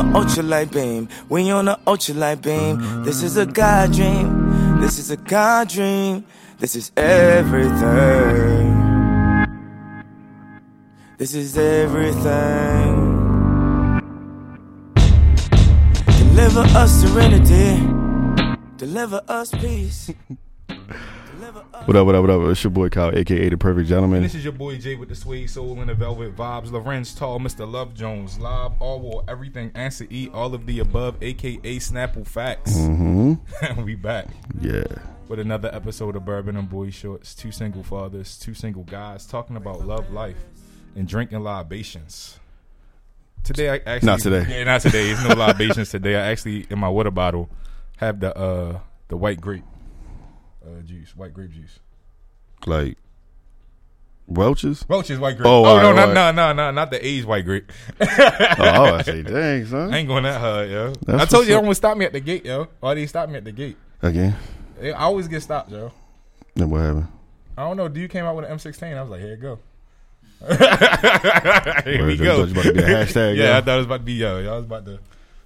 a ultralight beam. We on a ultralight beam. This is a God dream. This is a God dream. This is everything. This is everything. Deliver us serenity. Deliver us peace. What up, what up, what up? It's your boy Kyle, aka The Perfect Gentleman. This is your boy Jay with the suede soul and the velvet vibes. Lorenz Tall, Mr. Love Jones, Lob, Allwall, everything, answer E, all of the above, aka Snapple Facts. Mm-hmm. we back Yeah. with another episode of Bourbon and Boy Shorts. Two single fathers, two single guys talking about love, life, and drinking libations. Today, I actually Not today. Yeah, not today. It's no libations today. I actually in my water bottle have the uh the white grape uh juice, white grape juice. Like Welch's? Welch's white grape. Oh, Oh, alright, no, no, alright. no, no, no, not the A's white grape. oh, I say, dang, I son. ain't going that hard, yo. That's I told you almost stopped me at the gate, yo. Why they stopped me at the gate? Again. I always get stopped, yo. Then what happened? I don't know. Dude came out with an M16. I was like, here you go. here Where we go. Thought you about to be a hashtag, yeah, yo? I thought it was about to be yo. Y'all was about to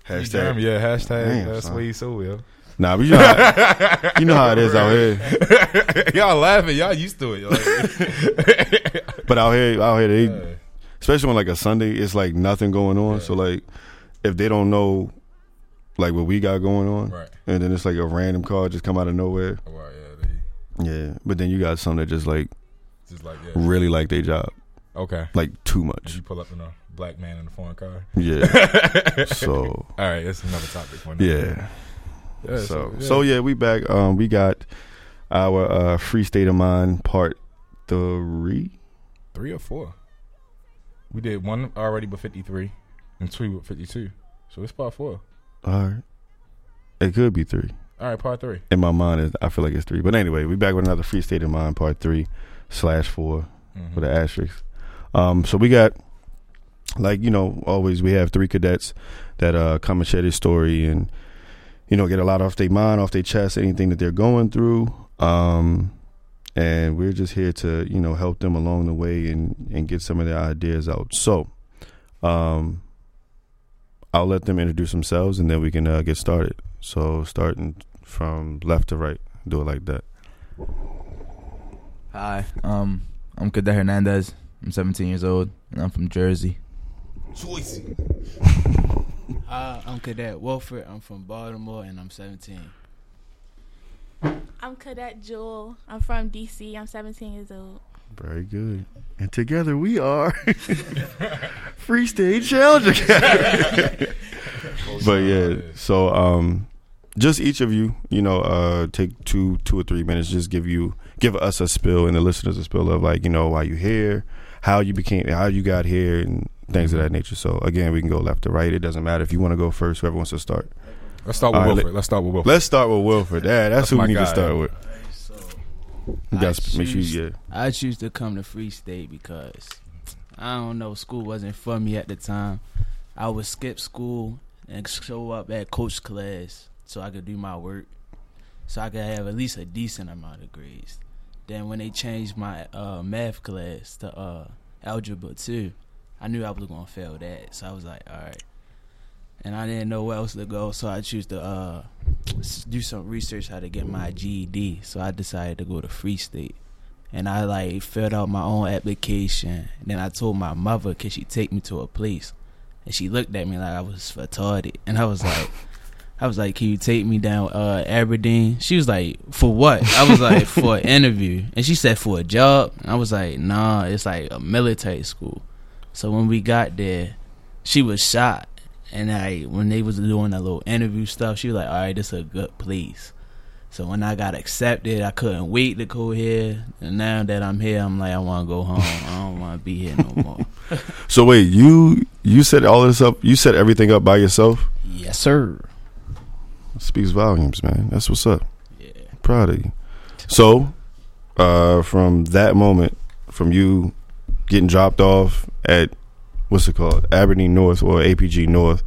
Hashtag. Yeah, hashtag. Damn, that's son. way so yo. Nah, but you know, how, you know how it is out here. y'all laughing. Y'all used to it. Yo. But out here, out here, they, Yeah. especially on like a Sunday, it's like nothing going on. So like, if they don't know, like what we got going on, Right. and then it's like a random call just come out of nowhere. Oh, well, yeah, they Yeah, but then you got some that just like just like yeah. really like their job, Okay. like too much. you pull up in a black man in a foreign car? Yeah. so All right, that's another topic. yeah. Yeah, So yeah. so yeah, we back. Um, we got our uh free state of mind part three. Three or four? We did one already, but fifty-three, and two with fifty-two. So it's part four. All right. It could be three. All right, part three. In my mind, is I feel like it's three. But anyway, we back with another free state of mind part three slash four Mhm. with an asterisk. Um, so we got like you know always we have three cadets that uh come and share their story and you know get a lot off their mind, off their chest, anything that they're going through. Um, and we're just here to you know help them along the way and and get some of their ideas out. So, um, I'll let them introduce themselves and then we can uh, get started. So starting from left to right, do it like that. Hi, um, I'm Cadet Hernandez. I'm 17 years old, and I'm from Jersey. Uh, I'm Cadet Wolford. I'm from Baltimore, and I'm 17. I'm Cadet Jewel. I'm from DC. I'm 17 years old. Very good. And together we are Free State Challenger. but yeah, so um just each of you, you know, uh take two two or three minutes, just give you give us a spill and the listeners a spill of like, you know, why you here, how you became how you got here and things of that nature. So again, we can go left to right. It doesn't matter if you want to go first, whoever wants to start. Let's start with All right, Wilfred. let- Let's start with Wilfred. Let's start with Wilford. Yeah, that's, That's who we need to guy. start with. So You I gotta make sure choose- you yeah. I choose to come to Free State because I don't know, school wasn't for me at the time. I would skip school and show up at coach class so I could do my work, so I could have at least a decent amount of grades. Then when they changed my uh, math class to uh, algebra two, I knew I was gonna fail that. So I was like, all right. And I didn't know where else to go, so I choose to uh, do some research how to get my GED. So I decided to go to Free State, and I like filled out my own application. Then I told my mother, "Can she take me to a place?" And she looked at me like I was retarded, and I was like. I was like, "Can you take me down uh, Aberdeen?" She was like, "For what?" I was like, "For an interview." And she said, "For a job." And I was like, "Nah, it's like a military school." So when we got there, she was shot. and I when they was doing that little interview stuff, she was like, "All right, this is a good place." So when I got accepted, I couldn't wait to go here. And now that I'm here, I'm like, I want to go home. I don't want to be here no more. So wait, you you set all this up you set everything up by yourself? yes, sir. Speaks volumes, man. That's what's up. Yeah. Proud of you. So, uh, from that moment, from you getting dropped off at what's it called, Aberdeen North or APG North,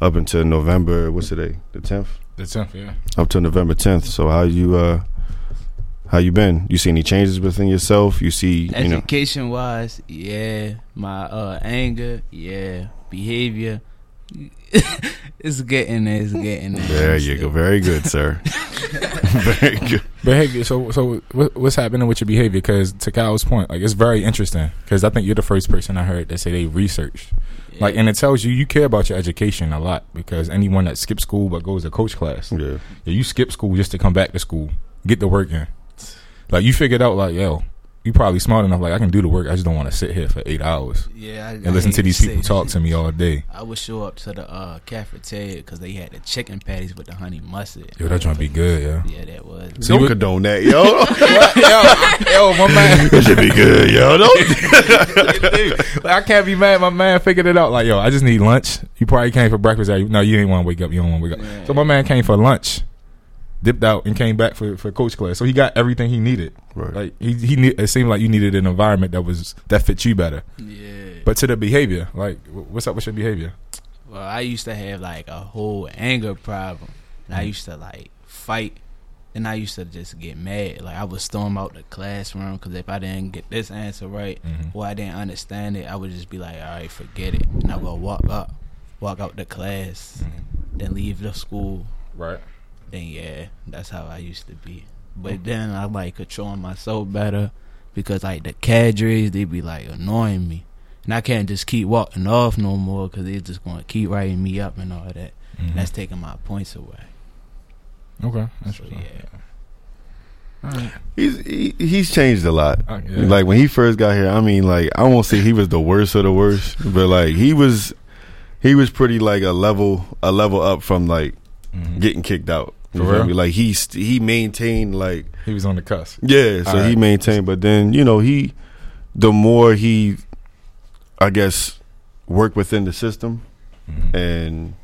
up until November. What's today? The tenth. The tenth, yeah. Up to November tenth. So how you uh, how you been? You see any changes within yourself? You see, you know, Education wise, yeah. My uh, anger, yeah. Behavior, it's getting there. It's getting there. There you go. Very good, sir. Very good. Behavior. So, so what, what's happening with your behavior? Because to Kyle's point, like it's very interesting. Because I think you're the first person I heard that say they researched. Like, and it tells you you care about your education a lot. Because anyone that skips school but goes to coach class, Yeah. yeah, you skip school just to come back to school, get the work in. Like you figured out, like yo, you probably smart enough. Like I can do the work. I just don't want to sit here for eight hours Yeah, I, and listen to these people talk to me all day. I would show up to the uh, cafeteria because they had the chicken patties with the honey mustard. Yo, that trying to be good, yeah. Yeah, that was. So Don't you- condone that, yo. yo, yo, my man. It should be good, yo. Don't. Like, I can't be mad. My man figured it out. Like, yo, I just need lunch. You probably came for breakfast. Like, No, you ain't want to wake up. You don't want to wake up. Yeah. So my man came for lunch, dipped out, and came back for, for coach class. So he got everything he needed. Right. Like he he need, it seemed like you needed an environment that was that fit you better. Yeah. But to the behavior, like, what's up with your behavior? Well, I used to have like a whole anger problem. And I used to like fight. And I used to just get mad. Like I would storm out the classroom because if I didn't get this answer right Mhm. or I didn't understand it, I would just be like, all right, forget it. And I would walk up, walk out the class, then leave the school. Right. Then yeah, that's how I used to be. But then I like controlling myself better because like the cadres they be like annoying me, and I can't just keep walking off no more because they're just gonna keep writing me up and all that. Mhm. And that's taking my points away. okay. So Interesting. yeah, He's he, he's changed a lot. Uh, yeah. Like when he first got here, I mean, like I won't say he was the worst of the worst, but like he was, he was pretty like a level a level up from like Mhm. getting kicked out. For feel real? me? Like he st- he maintained like he was on the cusp. yeah, so All he maintained. But then you know he, the more he, I guess, worked within the system Mhm. and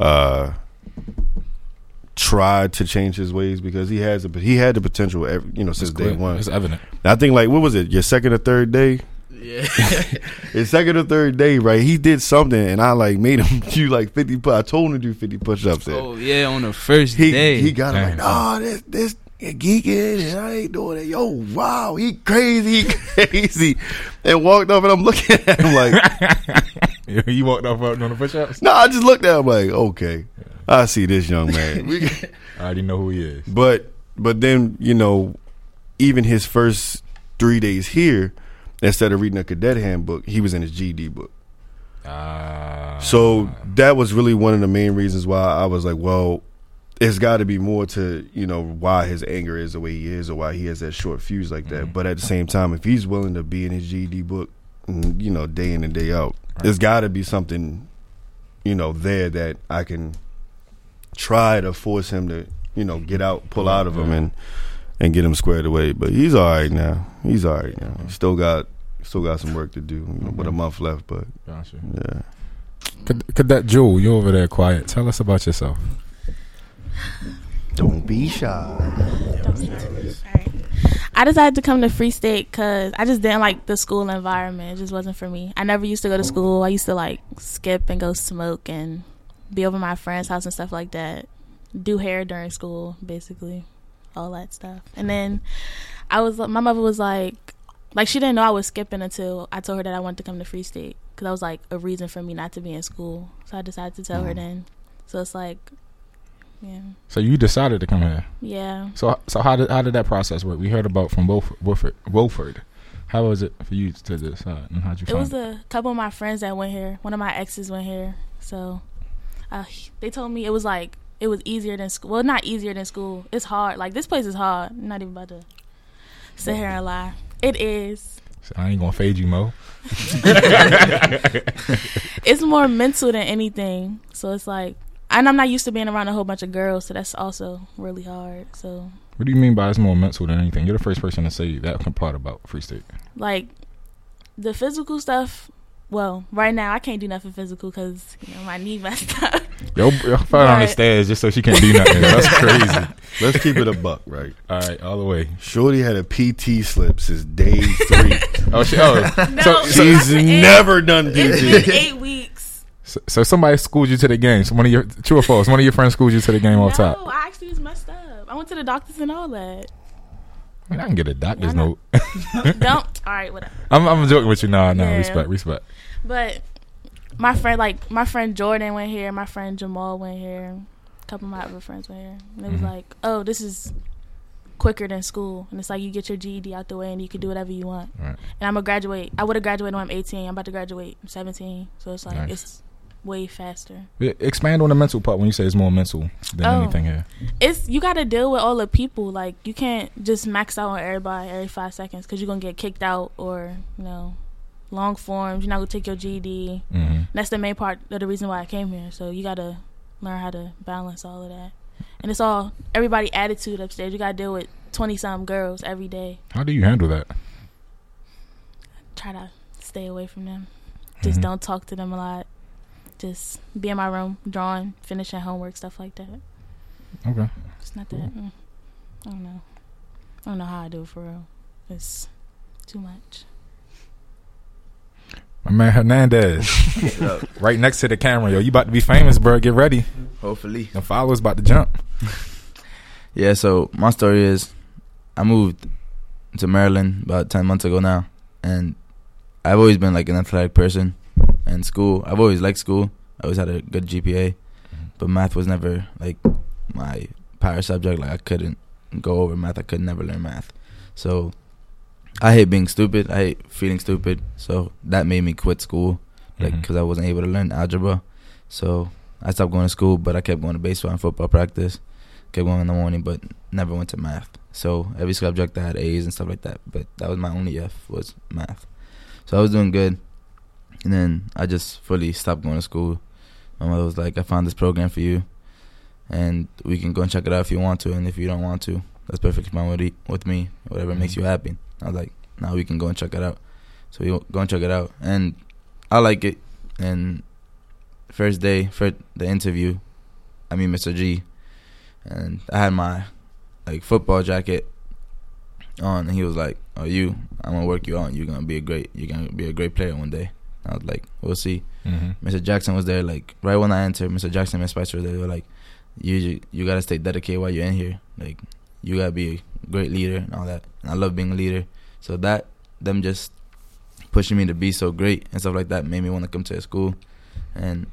uh tried to change his ways because he has a he had the potential every, you know since day one. It's evident. I think like what was it? Your second or third day? Yeah. His second or third day, right? He did something, and I like made him do like fifty. pu- I told him to do fifty push-ups. and oh yeah, on the first he day. he got him like, Damn. nah, this this geeking, and I ain't doing it. Yo, wow, he crazy, he crazy, and walked off, and I'm looking at him like, you walked off out doing the push-ups. no, I just looked at him like, okay, I see this young man. We- I already know who he is. But but then you know, even his first three days here, instead of reading a cadet handbook, he was in his GED book. Ah. So that was really one of the main reasons why I was like, well, it's got to be more to you know why his anger is the way he is, or why he has that short fuse like that. Mhm. But at the same time, if he's willing to be in his GED book, mm, you know, day in and day out, Right. there's got to be something, you know, there that I can try to force him to, you know, get out, pull out of him, and and get him squared away. But he's all right now. He's all right now. He still got still got some work to do. You know, with a mm-hmm. month left, but Gotcha. yeah. Could, could that Jewel, you over there quiet. Tell us about yourself. Don't be shy. Alright. I decided to come to Free State because I just didn't like the school environment. It just wasn't for me. I never used to go to school. I used to like skip and go smoke and be over my friend's house and stuff like that. Do hair during school, basically, all that stuff. And then I was, my mother was like, like she didn't know I was skipping until I told her that I wanted to come to Free State because that was like a reason for me not to be in school. So I decided to tell her Mhm. then. So it's like, yeah, So you decided to come here. yeah. So so how did how did that process work? We heard about from Wolf, Wolford. How was it for you to decide, and how'd you It was a couple of my friends that went here. One of my exes went here, so uh, they told me it was like it was easier than school. Well, not easier than school. It's hard. Like this place is hard. I'm not even about to sit here and lie. It is. So I ain't gonna fade you, Mo. It's more mental than anything. So it's like, and I'm not used to being around a whole bunch of girls, so that's also really hard. So What do you mean by it's more mental than anything? You're the first person to say that part about Free State. like the physical stuff. Well, right now I can't do nothing physical because you know my knee messed up. Yo, yo fell down the But- stairs just so she can't do nothing. That's crazy. Let's keep it a buck, right? All right, all the way. Shorty had a PT slip since day three. Oh, she, oh No, so, so, She's It's been- never done It's PT. been eight weeks. so, so somebody schooled you to the game. So one of your true or false? One of your friends schooled you to the game no, off top. I actually was messed up. I went to the doctors and all that. I, mean, I can get a doctor's note. Don't. All right, whatever. I'm, I'm joking with you. Nah, nah. Yeah. Respect, respect. But my friend, like my friend Jordan went here. My friend Jamal went here. A couple of my other friends went here. And it was Mhm. like, oh, this is quicker than school, and it's like you get your GED out the way and you can do whatever you want. Right. And I'm gonna graduate. I would have graduated when I'm 18. I'm about to graduate. I'm 17. So it's like Nice. it's way faster. Expand on the mental part when you say it's more mental than Oh. anything here. It's you got to deal with all the people. Like you can't just max out on everybody every five seconds because you're gonna get kicked out or you know long forms. You're not gonna take your GED. hmm That's the main part of the reason why I came here. So you got to learn how to balance all of that. And it's all everybody attitude upstairs. You got to deal with twenty some girls every day. How do you handle that? Try to stay away from them. Just Mhm. don't talk to them a lot. Just be in my room, drawing, finishing homework, stuff like that. Okay. It's not that. mm, I don't know. I don't know how I do it for real. It's too much. My man Hernandez, right next to the camera, yo. You about to be famous, bro. Get ready. Hopefully. The followers about to jump. Yeah, so my story is I moved to Maryland about 10 months ago now. And I've always been like an athletic person in school. I've always liked school. I always had a good GPA. Mm-hmm. But math was never like my power subject. Like I couldn't go over math. I could never learn math. So I hate being stupid. I hate feeling stupid. So that made me quit school like mm-hmm. because I wasn't able to learn algebra. So I stopped going to school, but I kept going to baseball and football practice. Kept going in the morning, but never went to math. So every subject I had A's and stuff like that. But that was my only F was math. So I was doing good, and then I just fully stopped going to school. My mother was like, "I found this program for you, and we can go and check it out if you want to, and if you don't want to, that's perfectly fine with, with me. Whatever makes mm-hmm. you happy." I was like, "Now we can go and check it out." So we go and check it out, and I like it. And first day for the interview, I mean Mr. G, and I had my like football jacket on, and he was like, "Oh, you, I'm gonna work you out. You're gonna be a great, you're gonna be a great player one day." I was like, "We'll see." Mm-hmm. Mr. Jackson was there, like right when I entered. Mr. Jackson and Spicer, they were like, "You, you gotta stay dedicated while you're in here. Like, you gotta be a great leader and all that." And I love being a leader, so that them just pushing me to be so great and stuff like that made me want to come to the school. And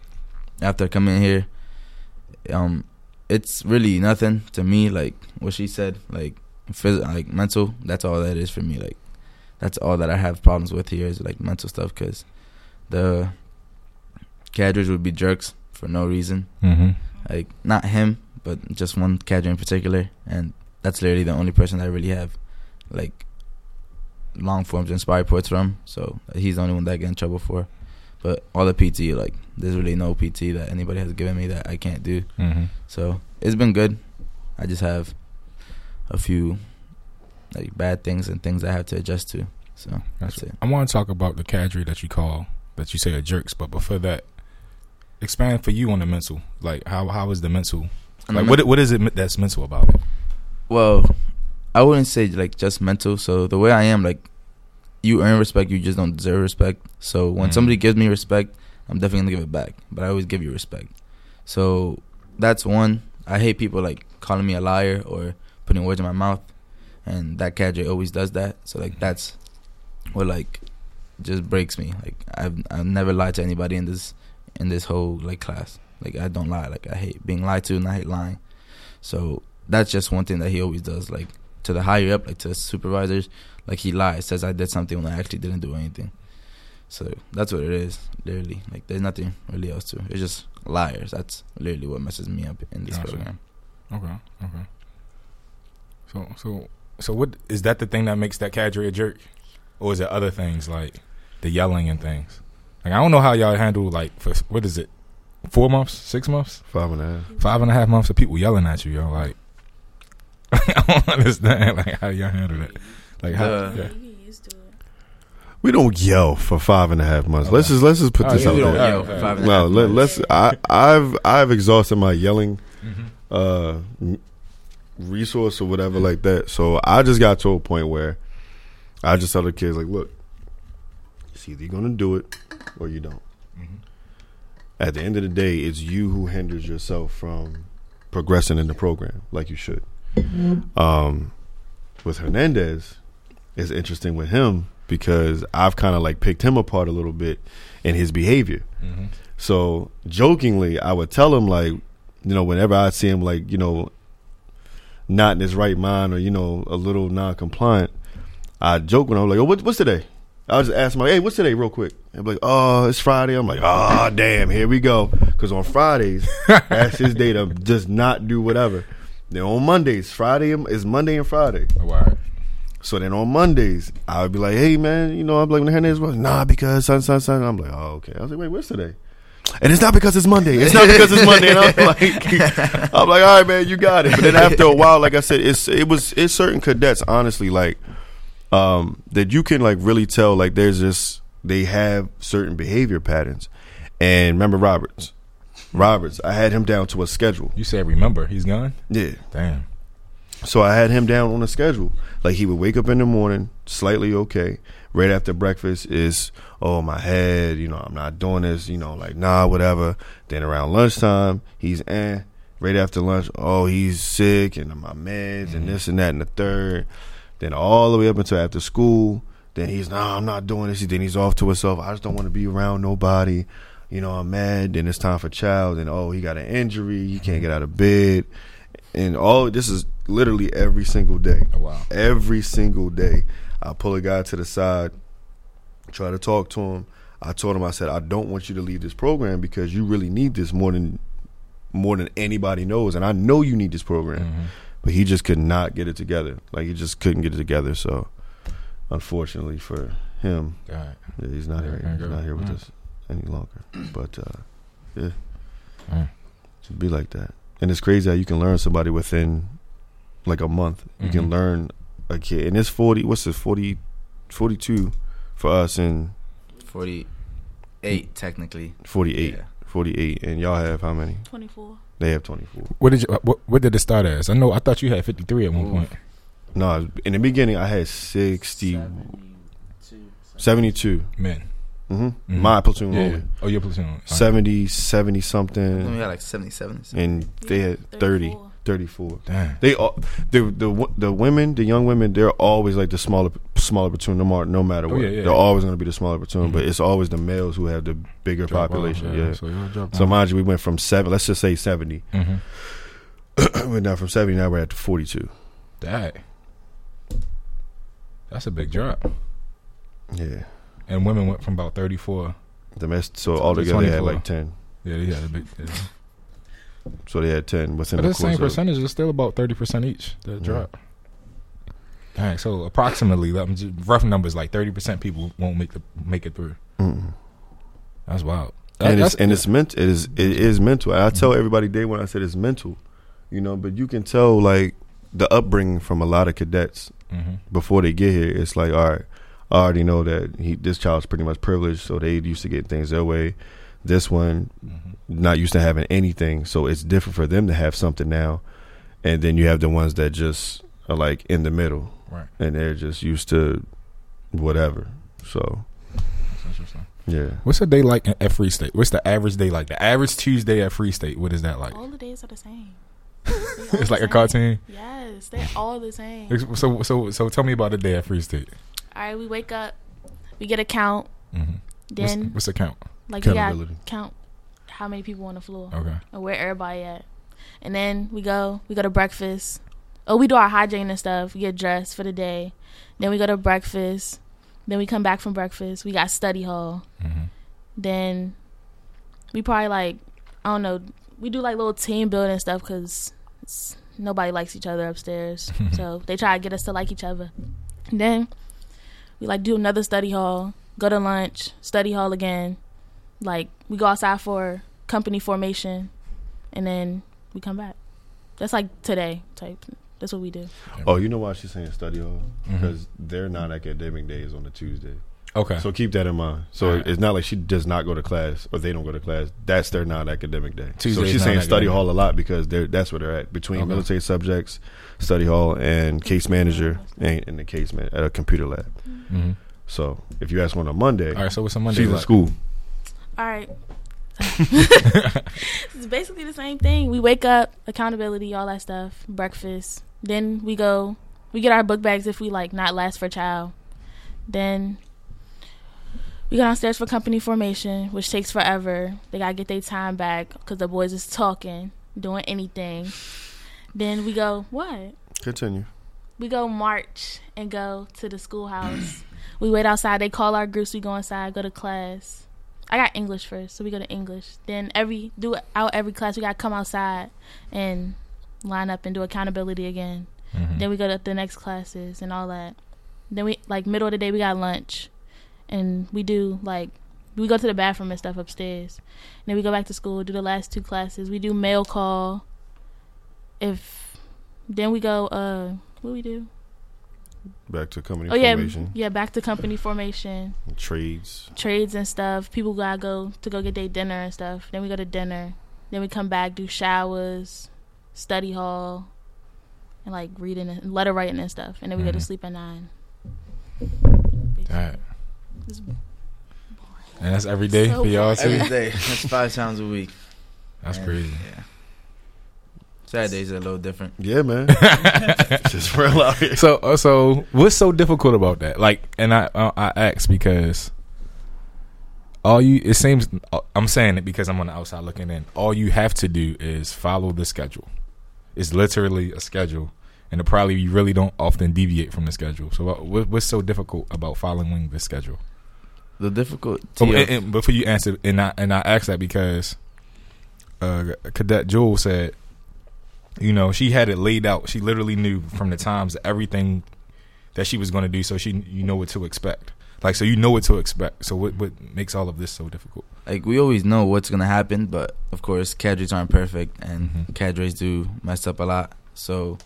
after coming here, um, it's really nothing to me. Like what she said, like phys- like mental. That's all that is for me. Like that's all that I have problems with here is like mental stuff because the cadres would be jerks for no reason. Mm-hmm. Like not him, but just one cadre in particular, and that's literally the only person I really have like long forms inspired reports from. So he's the only one that I get in trouble for. But all the PT, like there's really no PT that anybody has given me that I can't do. Mm-hmm. So it's been good. I just have a few like bad things and things I have to adjust to. So that's it. I want to talk about the cadre that you call that you say are jerks, but before that, expand for you on the mental. Like how how is the mental? Like the what what is it that's mental about it? Well, I wouldn't say like just mental. So the way I am, like, you earn respect, you just don't deserve respect. So when Mhm. somebody gives me respect, I'm definitely gonna give it back. But I always give you respect. So that's one. I hate people like calling me a liar or putting words in my mouth, and that cadre always does that. So like that's what like just breaks me. Like I've I've never lied to anybody in this in this whole like class. Like I don't lie. Like I hate being lied to and I hate lying. So that's just one thing that he always does. Like to the higher up, like to the supervisors, like he lies, says I did something when I actually didn't do anything. So that's what it is, literally. Like there's nothing really else to. it. It's just liars. That's literally what messes me up in this Gotcha. program. Okay, okay. So so so what is that the thing that makes that cadre a jerk, or is it other things like the yelling and things? Like I don't know how y'all handle like for what is it, four months, six months, Five and a half. five and a half months of people yelling at you, yo. Like I don't understand like how y'all handle it. Like how? The- yeah. You get to. We don't yell for five and a half months. Let's just let's just put Oh, this yeah, out there. don't Yo, yell. for five and No, let, months. let's. I, I've I've exhausted my yelling Mhm. uh, resource or whatever like that. So I just got to a point where I just tell the kids like, look, it's either you're gonna do it or you don't. Mhm. At the end of the day, it's you who hinders yourself from progressing in the program like you should. Um, with Hernandez, it's interesting with him because I've kind of like picked him apart a little bit in his behavior. Mm-hmm. So jokingly, I would tell him like, you know, whenever I see him like, you know, not in his right mind or you know a little non-compliant, I joke when I'm like, "Oh, what, what's today?" I just ask him like, "Hey, what's today?" Real quick. I'm like, "Oh, it's Friday." I'm like, "Oh, damn, here we go." Because on Fridays, that's his day to just not do whatever. Then on Mondays, Friday is Monday and Friday. Oh, wow. So then on Mondays, I would be like, "Hey, man, you know," I'm like, "When Hernandez was nah because son, son, son." I'm like, "Oh, okay." I was like, "Wait, what's today?" And it's not because it's Monday. It's not because it's Monday. And I'm like, I'm like, all right, man, you got it. But then after a while, like I said, it's it was it's certain cadets, honestly, like um, that you can like really tell like there's just they have certain behavior patterns. And remember Roberts, Roberts, I had him down to a schedule. You said remember he's gone. Yeah. Damn. So I had him down on a schedule. Like he would wake up in the morning, slightly okay. Right after breakfast is, oh my head, you know, I'm not doing this, you know, like nah, whatever. Then around lunchtime, he's eh. Right after lunch, oh he's sick and my meds and this and that and the third. Then all the way up until after school, then he's nah, I'm not doing this. Then he's off to himself. I just don't want to be around nobody. You know, I'm mad. Then it's time for child. And oh, he got an injury. He can't get out of bed. And all this is literally every single day. Oh, wow. Every single day, I pull a guy to the side, try to talk to him. I told him, I said, I don't want you to leave this program because you really need this more than more than anybody knows, and I know you need this program. Mm-hmm. But he just could not get it together. Like he just couldn't get it together. So, unfortunately for him, yeah, he's not here. He's not here with Mm. us any longer. But uh, yeah, Mm. should be like that. And it's crazy how you can learn somebody within like a month. You can Mhm. learn a kid, and it's forty. What's it? 40, 42 for us, and Forty-eight technically. forty-eight. Yeah. 48 and y'all have how many 24. they have 24 What did you? What, what did it start as? I know. I thought you had fifty three at one Ooh. point. no in the beginning i had 60 72 Men. Hmm Mhm. my platoon Yeah. only Oh, your platoon. Fine. 70 70 I think we something had like 77. and they had 30 34 Damn. they all the the the women the young women they're always like the smaller smaller platoon no matter no matter Oh, what yeah, yeah. they're always going to be the smaller platoon but Mhm. it's always the males who have the bigger Drop off, population yeah, So, you'll so mind you we went from seven let's just say 70 Mhm. went down from 70 now we're at 42 That. That's a big drop. yeah And women went from about thirty four. the rest so To altogether they had like 10 Yeah, they had a big. Yeah. so they had 10 within But the the same percentage is still about thirty percent each. That Yeah. drop. Dang. So approximately, let me just rough numbers like thirty percent people won't make the make it through. Mm-mm. That's wild. That- and it's and it's meant it is it is mental. I tell everybody day when I said it's mental, you know. But you can tell like the upbringing from a lot of cadets Mhm. before they get here. It's like all right, I already know that he this child's pretty much privileged, so they used to get things their way. This one Mhm. not used to having anything, so it's different for them to have something now. And then you have the ones that just are like in the middle, Right. and they're just used to whatever. So That's interesting. yeah. What's a day like at Free State? What's the average day like? The average Tuesday at Free State. What is that like? All the days are the same. It's like a cartoon. Yes, they're all the same. So so so tell me about a day at Free State. All right, we wake up, we get a count, Mm-hmm. then what's, what's the count? like we got count how many people on the floor Okay. and where everybody at, and then we go we go to breakfast. Oh, we do our hygiene and stuff. We get dressed for the day, then we go to breakfast. Then we come back from breakfast. We got study hall. Mm-hmm. Then we probably like I don't know. We do like little team building stuff because nobody likes each other upstairs. so they try to get us to like each other. then we like do another study hall, go to lunch, study hall again. Like we go outside for company formation, and then we come back. That's like today type. That's what we do. Oh, you know why she's saying study hall? Mhm. Because they're not academic days on the Tuesday. Okay. So keep that in mind. So Alright. it's not like she does not go to class or they don't go to class. That's their non-academic day. Tuesday so she's saying study hall a lot because they're that's where they're at between Okay. military subjects, study hall, and case manager and, and the case man at a computer lab. mm-hmm. So if you ask one on Monday, All right. So what's a Monday she's in school. All right. it's basically the same thing. We wake up, accountability, all that stuff, breakfast. Then we go, we get our book bags if we like not last for child. Then we go downstairs for company formation, which takes forever. They gotta get their time back because the boys is talking, doing anything. Then we go what? Continue. We go march and go to the schoolhouse. we wait outside. They call our groups. We go inside, go to class. I got English first, so we go to English. Then every do out every class. We gotta come outside and line up and do accountability again. Mhm. Then we go to the next classes and all that. Then we like middle of the day we got lunch, and we do like we go to the bathroom and stuff upstairs. And then we go back to school, do the last two classes. We do mail call. If then we go, uh, what do we do? Back to company Oh yeah, formation. yeah, back to company formation, Trades. trades and stuff. People gotta go to go get their dinner and stuff. Then we go to dinner. Then we come back, do showers, study hall, and like reading and letter writing and stuff. And then we go to Mhm. sleep at nine. Alright. It's- And that's every day So for y'all too. Every day. That's five times a week. That's And, crazy. Yeah. Saturdays are a little different. Yeah, man. Just real out here. So, uh, so what's so difficult about that? Like, and I, uh, I ask because all you, it seems, uh, I'm saying it because I'm on the outside looking in. All you have to do is follow the schedule. It's literally a schedule, and it probably you really don't often deviate from the schedule. So, what, what- what's so difficult about following the schedule? The difficulty. Oh, and, and before you answer, and I and I asked that because uh, Cadet Jewel said, you know, she had it laid out. She literally knew from the times everything that she was going to do, so she you know what to expect. Like, so you know what to expect. So what what makes all of this so difficult? like we always know what's gonna happen, but of course cadres aren't perfect, and Mhm. cadres do mess up a lot. So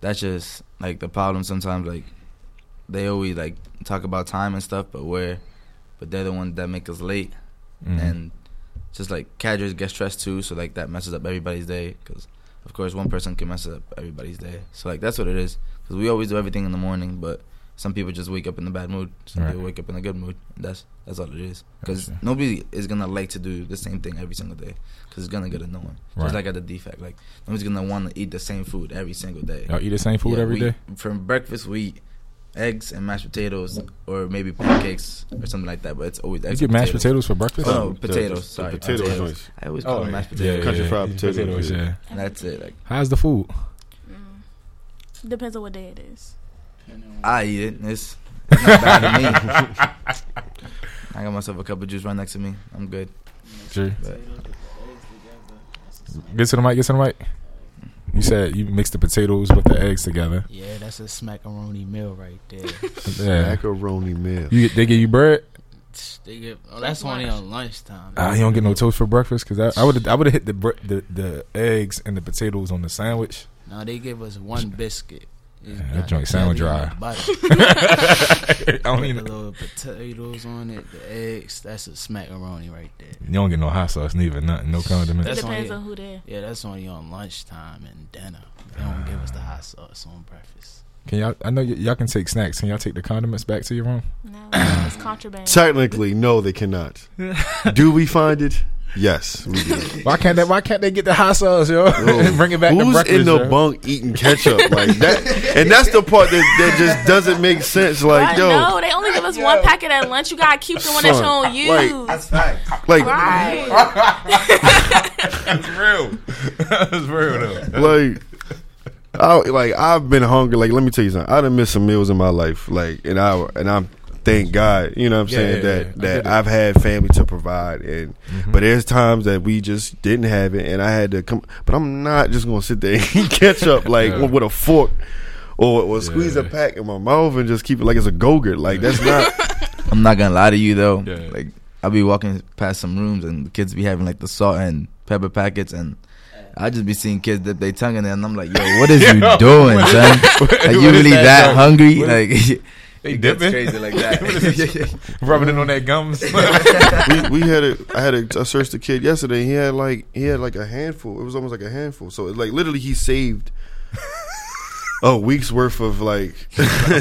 that's just like the problem. Sometimes like they always like talk about time and stuff, but we're but they're the ones that make us late, Mhm. and just like cadres get stressed too. So like that messes up everybody's day because of course one person can mess up everybody's day. So like that's what it is. Because we always do everything in the morning, but some people just wake up in a bad mood. Some Right. people wake up in a good mood. That's that's all it is. Because nobody is gonna like to do the same thing every single day. Because it's gonna get annoying. Right. Just like at the DFAC, like nobody's gonna want to eat the same food every single day. y'all eat the same food Yeah, every we- day. From breakfast, we eat eggs and mashed potatoes, or maybe pancakes or something like that. But it's always You get mashed potatoes for breakfast. Oh, no, The- potatoes. the sorry, potato potatoes. joints. I always Oh, call them mashed potatoes. Yeah, Country fried potatoes, Yeah. And that's it. Like How's the food? Mm. Depends on what day it is. I eat it. It's, it's not bad to me. I got myself a cup of juice right next to me. I'm good. Sure. But Get to the mic. Get to the mic. You said you mix the potatoes with the eggs together. Yeah, that's a smackaroni meal right there. Yeah. Macaroni meal. You they give you bread. they get, oh, that's only on lunchtime. Ah, you don't get no toast for breakfast because I would I would have hit the, bre- the the eggs and the potatoes on the sandwich. No, they give us one biscuit. It's Yeah, that got joint sound dry. I don't Put even. the little potatoes on it, the eggs. That's a smackaroni right there. You don't get no hot sauce neither. Nothing. No condiments. That's it depends only- on who there. Yeah, that's only on lunchtime and dinner. They don't ah. give us the hot sauce on breakfast. Can y'all? I know y- y'all can take snacks. Can y'all take the condiments back to your room? No, it's contraband. Technically, no, they cannot. Do we find it? Yes, we do. Why can't they? Why can't they get the hot sauce, yo? Yo, Bring it back to Who's breakfast. in the yo? bunk eating ketchup like that? And that's the part that, that just doesn't make sense. Like, yo, no, they only give us one packet at lunch. You gotta keep the one that you Son, don't use. like- fact. like, right. That's real. That's real though. like, I, like I've been hungry. Like, let me tell you something. I done missed some meals in my life. Like, and I and I'm thank God. You know what I'm Yeah, saying yeah, that yeah. that I've had family to provide. And Mm-hmm. but there's times that we just didn't have it, and I had to come. But I'm not just gonna sit there and eat ketchup like Yeah. with a fork. Or, or squeeze a pack in my mouth and just keep it like it's a go-gurt. Like that's not. I'm not gonna lie to you though. Yeah. Like I'll be walking past some rooms and the kids be having like the salt and pepper packets and I just be seeing kids dip their tongue in there and I'm like, yo, what is you doing, son? Are you really that, that, hungry? What- like They it gets dipping, crazy like that. rubbing it on their gums. we, we had I had a I searched the kid yesterday. He had like he had like a handful. It was almost like a handful. So it, like literally he saved a week's worth of like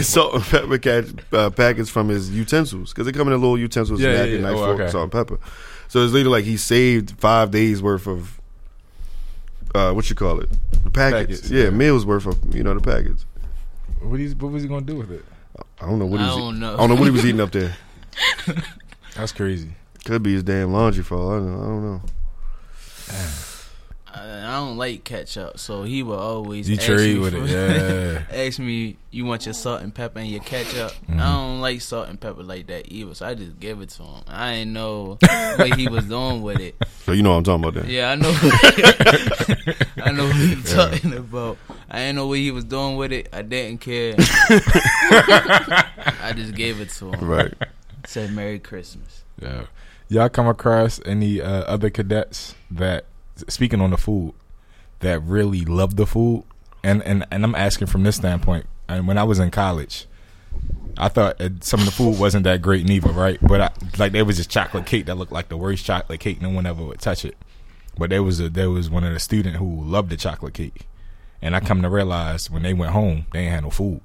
salt and pepper cat, uh, packets from his utensils because they come in a little utensils, Yeah, yeah, napkin, yeah. knife, Oh, fork, okay. salt and pepper. So it's literally like he saved five days worth of uh, what you call it, the packets. Packets, yeah, yeah. meals worth of you know the packets. what, he's, what was he gonna do with it? I don't know what he I was. don't know. I don't know what he was eating up there. That's crazy. Could be his damn laundry fall. all I know. I don't know. I, I don't like ketchup, so he will always You ask trade me with for- it, yeah. ask me, you want your salt and pepper and your ketchup? I mm-hmm. don't like salt and pepper like that either, so I just give it to him. I didn't know what he was doing with it. So you know what I'm talking about then. Yeah, I know. I know what he's talking about. I didn't know what he was doing with it. I didn't care. I just gave it to him. Right. Said Merry Christmas. Yeah. Y'all come across any uh, other cadets that speaking on the food that really love the food? And and and I'm asking from this standpoint. And when I was in college, I thought some of the food wasn't that great neither, right? But I, like there was this chocolate cake that looked like the worst chocolate cake. No one ever would touch it. But there was a there was one of the student who loved the chocolate cake, and I come to realize when they went home they ain't had no food,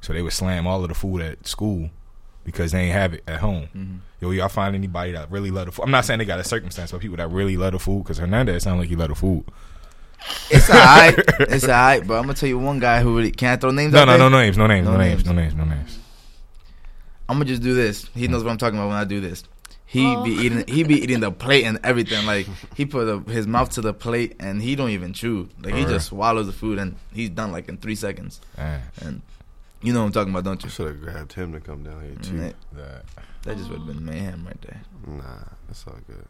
so they would slam all of the food at school because they ain't have it at home. Mm-hmm. Yo, y'all find anybody that really love the food? I'm not saying they got a circumstance, but people that really love the food. Because Hernandez sound like he love the food. It's alright. it's alright, but I'm gonna tell you one guy who really can't throw names. No, out no, there? no names, no names, no, No names, names. no names, no names. I'm gonna just do this. He knows what I'm talking about when I do this. He Oh. be eating. He be eating the plate and everything. Like he put the, his mouth to the plate and he don't even chew. Like he Alright. just swallows the food and he's done like in three seconds. Man, And you know what I'm talking about, don't you? should have grabbed him to come down here too. Mm, that- That just would have been mayhem right there. Nah, that's all good.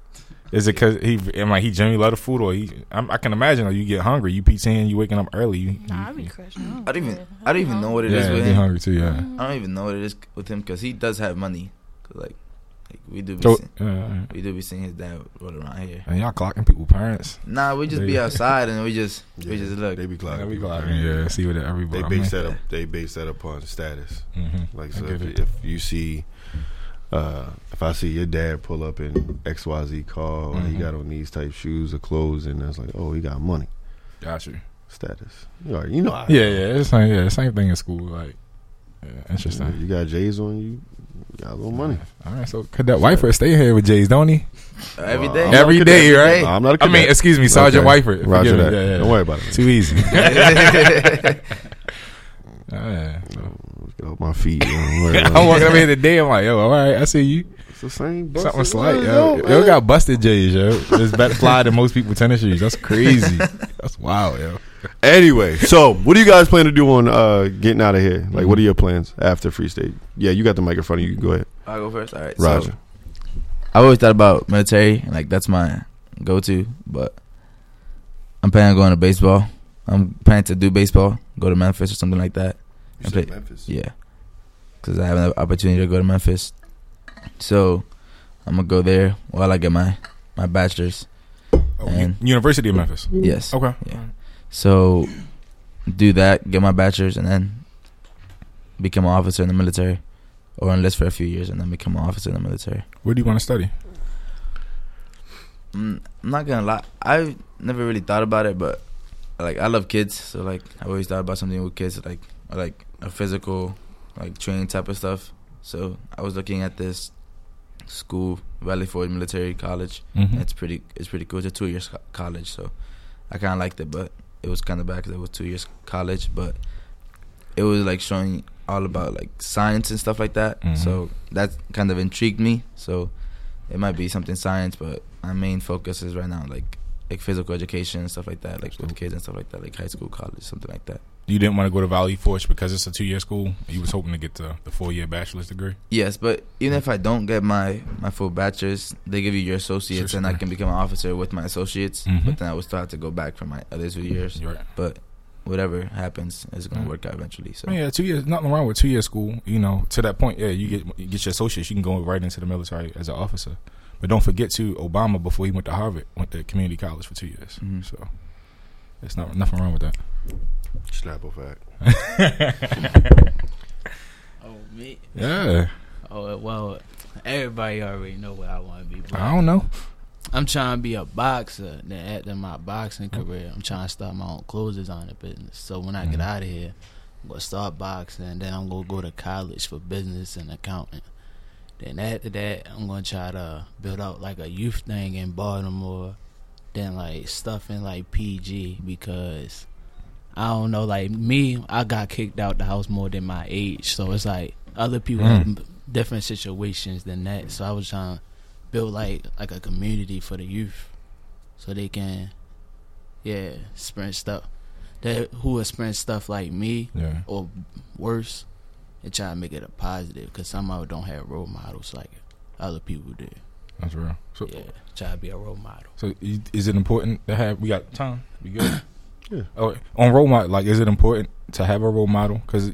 is it because he? Am like he genuinely love the food, or he? I'm, I can imagine. Like you get hungry, you PT, you waking up early. You, Nah, I you, be crushing. I don't even. I don't even know what it is yeah, with be him. hungry too. Yeah. I don't even know what it is with him because he does have money. 'Cause, like, like we do be So, seeing, yeah, we do be seeing his dad roll around here. and y'all clocking people parents. Nah, we just be outside and we just we just look. They be Yeah, clocking. we people. clocking. Yeah, see what everybody. They base that up. They base that upon status. Mm-hmm. Like so, if, if you see, uh, if I see your dad pull up in X Y Z car, or he got on these type shoes or clothes, and that's like, oh, he got money, Gotcha. status. You know, you know. Yeah, yeah, it's like, yeah, same thing in school. Like, yeah, interesting. You got J's on you. You got a little money. All right, so Cadet Wyford stay here with Jay's, don't he? Every Well, day. I'm not Every a day, cadet. right? I'm not a I cadet. mean, excuse me, Sergeant Okay. Wyford. Roger that. Yeah, yeah. Don't worry about it. Too easy. yeah, so. Get off my feet. yo. Don't worry about I'm walking up here today. I'm like, yo, all right, I see you. It's the same. Something slight, yo. yo, Yo, got busted J's, yo. It's better fly than most people tennis shoes. That's crazy. That's wild, yo. Anyway, so what do you guys plan to do on uh, getting out of here? Like, what are your plans after Free State? Yeah, you got the microphone. You can. Go ahead, I'll go first. All right. Roger. So, I always thought about military, like that's my go-to. But I'm planning on going to baseball. I'm planning to do baseball, go to Memphis or something like that. You said play- Memphis. Yeah, because I have an opportunity to go to Memphis. So I'm gonna go there while I get my my bachelor's. Oh, And- University of Memphis. Yes. Okay. Yeah. So do that, get my bachelor's, and then become an officer in the military, or enlist for a few years and then become an officer in the military. Where do you want to study? Mm, I'm not gonna lie. I've never really thought about it, but like I love kids, so like I always thought about something with kids, like like a physical, like training type of stuff. So I was looking at this school, Valley Forge Military College. Mm-hmm. It's pretty. It's pretty cool. It's a two years co- college, so I kind of liked it, but it was kind of bad because it was two years college, but it was like showing all about like science and stuff like that. Mhm. So that kind of intrigued me. So it might be something science, but my main focus is right now like like physical education and stuff like that, like with kids and stuff like that, like high school, college, something like that. You didn't want to go to Valley Forge because it's a two year school. You was hoping to get the, the four year bachelor's degree. Yes, but even if I don't get my my full bachelor's, they give you your associates, Sure, and I can become an officer with my associates. Mhm. But then I would still have to go back for my other two years. Right. But whatever happens is gonna Mm. work out eventually. So yeah, two years. Nothing wrong with two year school. You know, to that point, yeah, you get you get your associates. You can go right into the military as an officer. But don't forget to Obama before he went to Harvard went to community college for two years. Mhm. So it's not nothing wrong with that. Slap Snapple fact. Oh me. Yeah, Oh well, everybody already know what I want to be. I don't know. I'm trying to be a boxer. Then after my boxing career, I'm trying to start my own clothes designer business. So when I get Mhm. out of here, I'm gonna start boxing. And then I'm gonna go to college for business and accounting. Then after that, I'm gonna try to build out like a youth thing in Baltimore. Then like stuff in like PG because I don't know. Like me, I got kicked out the house more than my age. So it's like other people Mm. have different situations than that. So I was trying to build like like a community for the youth, so they can, yeah, experience stuff that who experience stuff like me Yeah. or worse, and try to make it a positive. Because some of them don't have role models like other people do. That's real. So, Yeah, try to be a role model. so is it important to have? We got time. We good. Yeah. Oh, on role model, like, is it important to have a role model? Because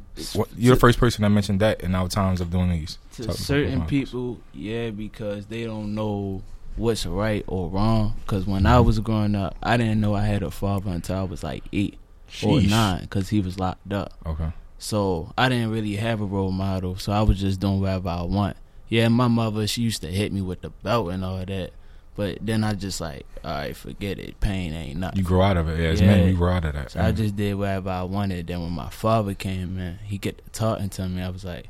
you're the first person that mentioned that in our times of doing these. to certain people, yeah, because they don't know what's right or wrong. Because when I was growing up, I didn't know I had a father until I was like eight or nine, because he was locked up. Okay. So I didn't really have a role model. So I was just doing whatever I want. Yeah, my mother she used to hit me with the belt and all that. But then I just like, all right, forget it. Pain ain't nothing. You grow out of it. Yeah, as Yeah. men, we grow out of that. So I just did whatever I wanted. Then when my father came in, he get to talking to me. I was like,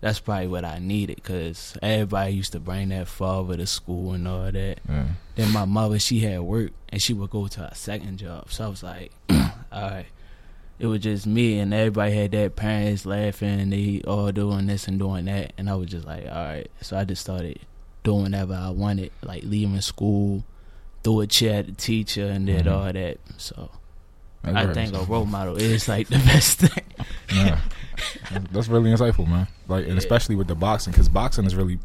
that's probably what I needed because everybody used to bring that father to school and all that. Yeah. Then my mother, she had work and she would go to her second job. So I was like, all right. It was just me and everybody had their parents laughing. And they all doing this and doing that. And I was just like, all right. So I just started doing whatever I wanted, like leaving school, threw a chair at the teacher and did Mhm. all that. So That's I think a role model is like the best thing. Yeah. That's really insightful, man. Like, and especially with the boxing, because boxing is really,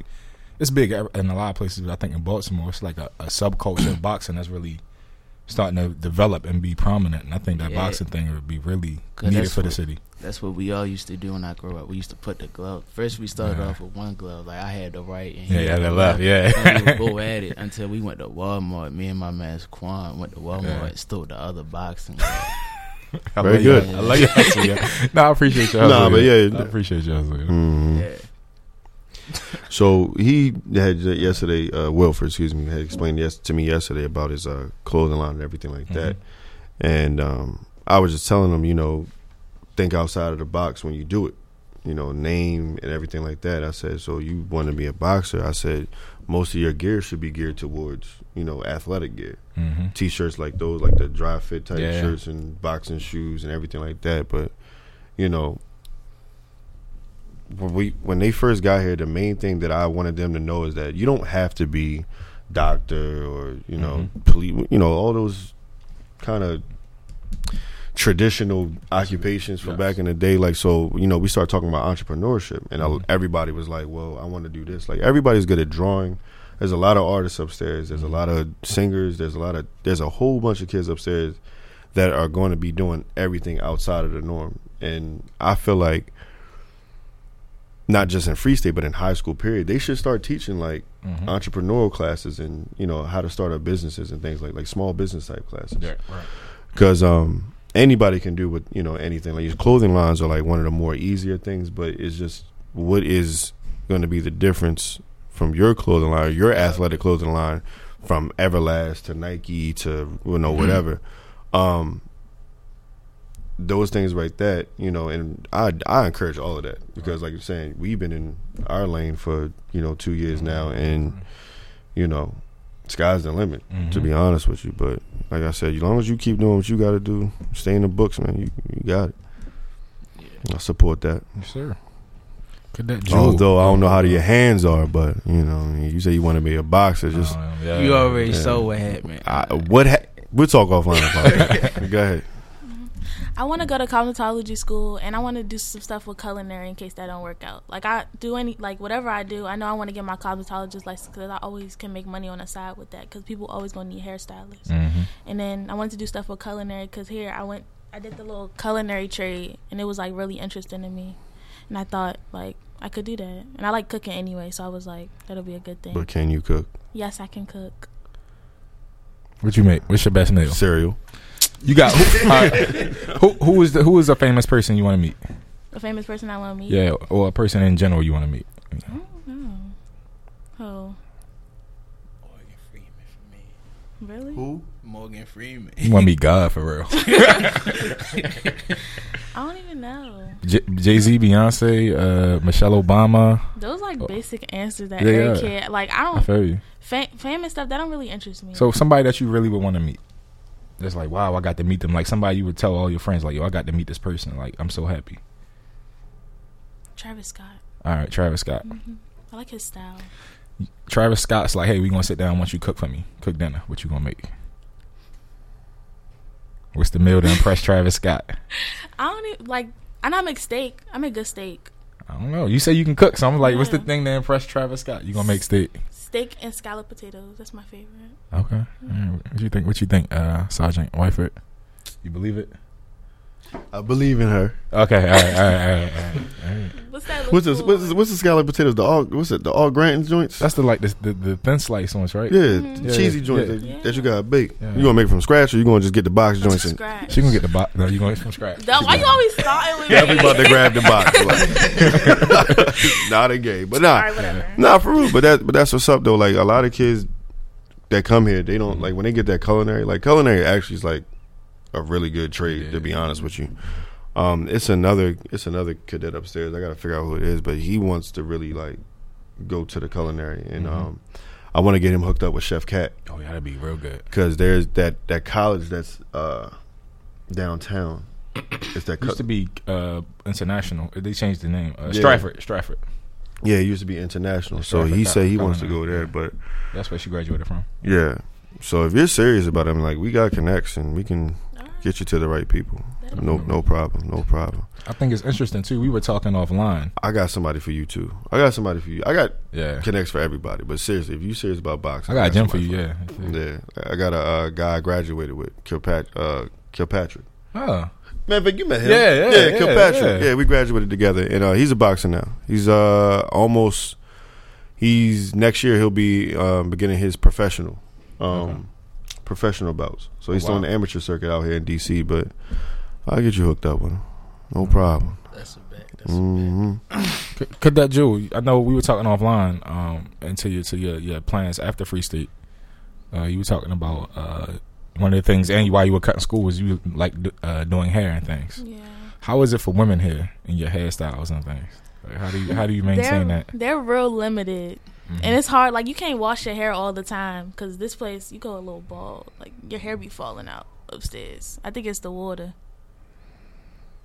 it's big in a lot of places. I think in Baltimore, it's like a, a subculture of boxing that's really starting to develop and be prominent. And I think that Yeah. boxing thing would be really needed that's for the city. That's what we all used to do when I grew up. We used to put the glove. First, we started Yeah. off with one glove, like I had the right and he Yeah, had the the left, yeah. and we would go at it until we went to Walmart. Me and my man Quan went to Walmart, Yeah. stole the other boxing. glove. Very good. I love your hustle, yeah. No, I appreciate your hustle. Nah, but yeah. I appreciate your hustle. Mm-hmm. yeah. So he had yesterday, uh, Wilford, excuse me, had explained yes to me yesterday about his uh, clothing line and everything like that. And um, I was just telling him, you know, think outside of the box when you do it. You know, name and everything like that. I said, so you want to be a boxer? I said, most of your gear should be geared towards, you know, athletic gear. hmm T-shirts like those, like the dry fit type Yeah. shirts and boxing shoes and everything like that. But you know, when we when they first got here, the main thing that I wanted them to know is that you don't have to be doctor or you know Mhm. police, you know all those kind of traditional occupations from Yes. back in the day. Like so, you know, we started talking about entrepreneurship, and I- Mhm. everybody was like, "Well, I want to do this." Like everybody's good at drawing. There's a lot of artists upstairs. There's a Mhm. lot of singers. There's a lot of there's a whole bunch of kids upstairs that are going to be doing everything outside of the norm. And I feel like not just in Free State, but in high school period, they should start teaching like hmm entrepreneurial classes and you know how to start up businesses and things like like small business type classes. Yeah, right. Because um, anybody can do with you know anything. Like your clothing lines are like one of the more easier things, but it's just what is going to be the difference from your clothing line, your athletic clothing line, from Everlast to Nike to you know whatever. Um, those things like that, you know, and I I encourage all of that because, like you're saying, we've been in our lane for you know two years now, and you know, sky's the limit to Mhm. be honest with you. But like I said, as long as you keep doing what you got to do, stay in the books, man. You you got it. I support that. Yes, sir. Cadet Jewel. Although I don't know how your hands are, but you know, I mean, you say you want to be a boxer. Just Um, yeah. you already yeah. saw what happened. I, what? Ha- we'll talk offline about that. Go ahead. I want to go to cosmetology school and I want to do some stuff with culinary in case that don't work out. Like I do any like whatever I do, I know I want to get my cosmetologist license because I always can make money on the side with that because people always gonna need hairstylists. Mhm. And then I wanted to do stuff with culinary because here I went, I did the little culinary trade and it was like really interesting to me, and I thought like I could do that, and I like cooking anyway, so I was like that'll be a good thing. But can you cook yes, I can cook. What you make? What's your best meal? cereal? You got who, all right. who? Who is the who is a famous person you want to meet? A famous person I want to meet. Yeah, or a person in general you want to meet. I don't know. Oh, Morgan Freeman for me. really? Who? Morgan Freeman. You want to meet God for real? I don't even know. Jay Z, Beyonce, uh, Michelle Obama. Those like basic answers that Yeah, every yeah. kid like. I I don't feel you. fa- famous stuff that don't really interest me. So somebody that you really would want to meet. That's like, wow, I got to meet them. Like somebody you would tell all your friends, like, yo, I got to meet this person. Like, I'm so happy. Travis Scott. All right, Travis Scott. hmm I like his style. Travis Scott's like, hey, we gonna sit down once you cook for me. Cook dinner. What you gonna make? What's the meal to impress Travis Scott? I don't even, like. I know I make steak. I make good steak. I don't know. You say you can cook, so I'm like, what's the thing to impress Travis Scott? You gonna make steak? Steak and scallop potatoes. That's my favorite. Okay. All right. What you think? What you think, uh, Sergeant Wyford? You believe it? I believe in her. Okay. All right. All right. All right. All right, all right. What's that? What's this? What's this, what's the scallop potatoes? The all what's it? The au gratin joints? That's the like the the, the thin slice ones, right? yeah, Mhm. the cheesy Yeah, joints yeah. That, Yeah. that you got to bake. Yeah. You gonna make it from scratch, or you gonna just get the box joints? Scratch. She gonna get the box. No, you gonna get from scratch. Duh, why you always starting with yeah, we about to grab the box. Like, not a game, but nah, All right, nah, for real. But that, but that's what's up though. Like a lot of kids that come here, they don't like when they get that culinary. Like culinary actually is like a really good trade. To be honest with you, um, it's another, it's another cadet upstairs. I gotta figure out who it is, but he wants to really like go to the culinary, and Mhm. um, I want to get him hooked up with Chef Cat Oh yeah, that'd be real good. because there's that that college that's uh downtown. It's that It used to be uh, international. They changed the name. Uh, Yeah. Stratford. Stratford. yeah, it used to be international. So he said he wants to go there, yeah. but That's where she graduated from. yeah. So if you're serious about it, I'm like, we got connects and we can. Get you to the right people. No, no problem, no problem. I think it's interesting too. We were talking offline. I got somebody for you too. I got somebody for you. I got Yeah. connects for everybody. But seriously, if you serious about boxing, I got a gym for somebody you. Yeah. Yeah, I got a uh, guy I graduated with, Kilpat, uh, Kilpatrick. Oh. Man, but you met him. Yeah, yeah, yeah, Kilpatrick. yeah. Yeah. we graduated together, and uh, he's a boxer now. He's uh almost. He's next year. He'll be um, beginning his professional, um, Okay. Professional bouts. So he's Oh, still on the amateur circuit out here in DC. But I'll get you hooked up with him. No problem. That's a bet. That's a hmm Could, could that Jewel? I know we were talking offline. Um, into your to your your plans after Free State. Uh, you were talking about uh one of the things, and why you were cutting school was you like uh, doing hair and things. Yeah. How is it for women here in your hairstyles and things? Like, how do you how do you maintain they're, that? They're real limited. Mhm. And it's hard. Like, you can't wash your hair all the time because this place, you go a little bald. Like, your hair be falling out upstairs. I think it's the water.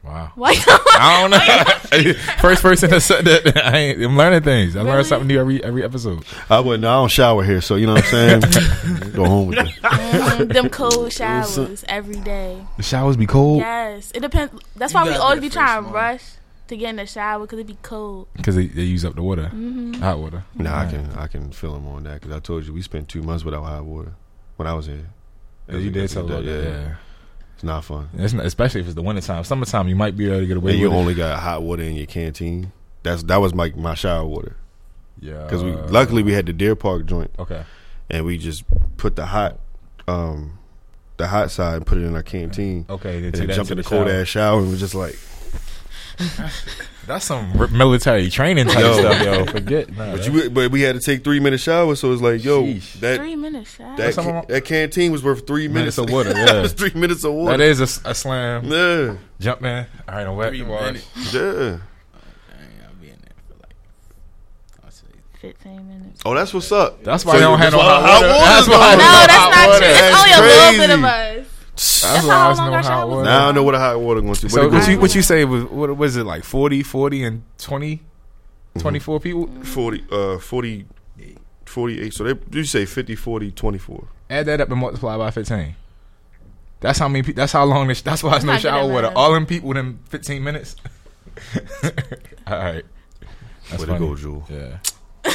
wow. Why? I don't know. First person that said that. I ain't, I'm learning things. I learn something new every every episode. I wouldn't. I don't shower here, so you know what I'm saying. Go home with it. Mm, them cold showers every day. The showers be cold Yes. It depends. That's You why we always be be trying first to one. rush to get in the shower because it'd be cold. because they, they use up the water, hmm hot water. Nah, I can I can feel him on that because I told you we spent two months without hot water when I was here. Yeah, you did tell about that. Yeah. It's not fun. It's not, especially if it's the wintertime. Summertime, you might be able to get away And you with it. only got hot water in your canteen. That's that was my my shower water Yeah. because we luckily we had the Deer Park joint Okay. and we just put the hot um the hot side and put it in our canteen Okay. Then and to then jumped to in the the cold shower. ass shower and was just like. That's some military training type Yo. stuff, yo. Forget. Nah, But that- you but we had to take three minute showers, so it's like yo Sheesh. that Three minutes shower. that, Some ca- that canteen was worth three minutes, Minutes of water, that yeah. was three minutes of water. That is a slam. yeah, Jump man. All right, I'm wet. Three Wash. minutes. yeah. Be in there for like, 15 minutes. Oh, that's what's up. That's why So they don't have no why hot hot water. That's why No, don't that's have not hot true. It's oh, only a little bit of crazy. Us. That's That's how there's long our hot showers water. are. Now I know what a hot water going to. So what you what you say was what was it like 40, 40 and 20, Mm-hmm. 24 people? 40, uh, 40, 48. So they you say 50, 40, 24. Add that up and multiply by fifteen. That's how many. Pe- that's how long. This, that's why it's I'm no not good at shower water. All them people in fifteen minutes. all right. That's Way to go, Jewel. Yeah. Jewel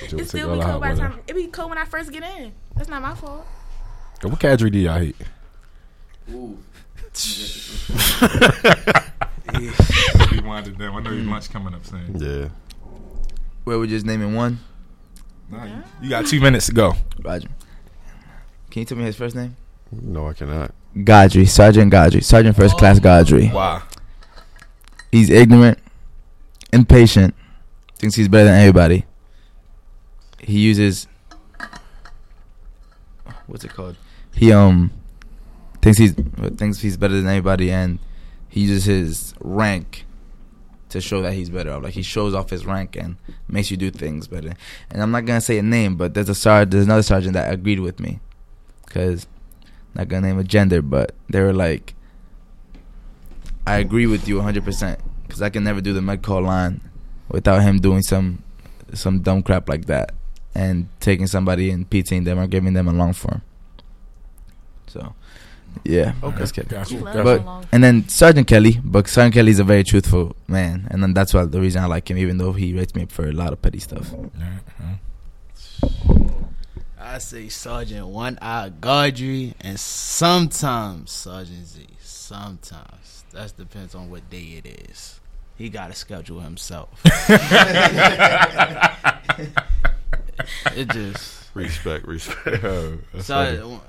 It take still be the cold by the time. It be cold when I first get in. That's not my fault. What cadre do y'all hate? Ooh. Rewind it down. I know your lunch coming up soon. Yeah. Where we're just naming one? You got two minutes to go. Roger. Can you tell me his first name? No, I cannot. Godry, Sergeant Godry, Sergeant First Class Godry. Wow. He's ignorant, impatient, thinks he's better than everybody. He uses what's it called? He um thinks he's thinks he's better than anybody, and he uses his rank to show that he's better. off. Like he shows off his rank and makes you do things better. And I'm not gonna say a name, but there's a sergeant, there's another sergeant that agreed with me, cause not gonna name a gender, but they were like, I agree with you 100 percent, cause I can never do the med call line without him doing some some dumb crap like that and taking somebody and PTing them or giving them a long form. So, yeah, Okay. that's good. Gotcha. Gotcha. But- And then Sergeant Kelly, but Sergeant Kelly is a very truthful man, and then that's why the reason I like him, even though he rates me up for a lot of petty stuff. Yeah, yeah. I say Sergeant One Eye Gaudry and sometimes Sergeant Z. Sometimes. That depends on what day it is. He got to schedule himself. it just. Respect, respect. Oh, that's funny. Sergeant,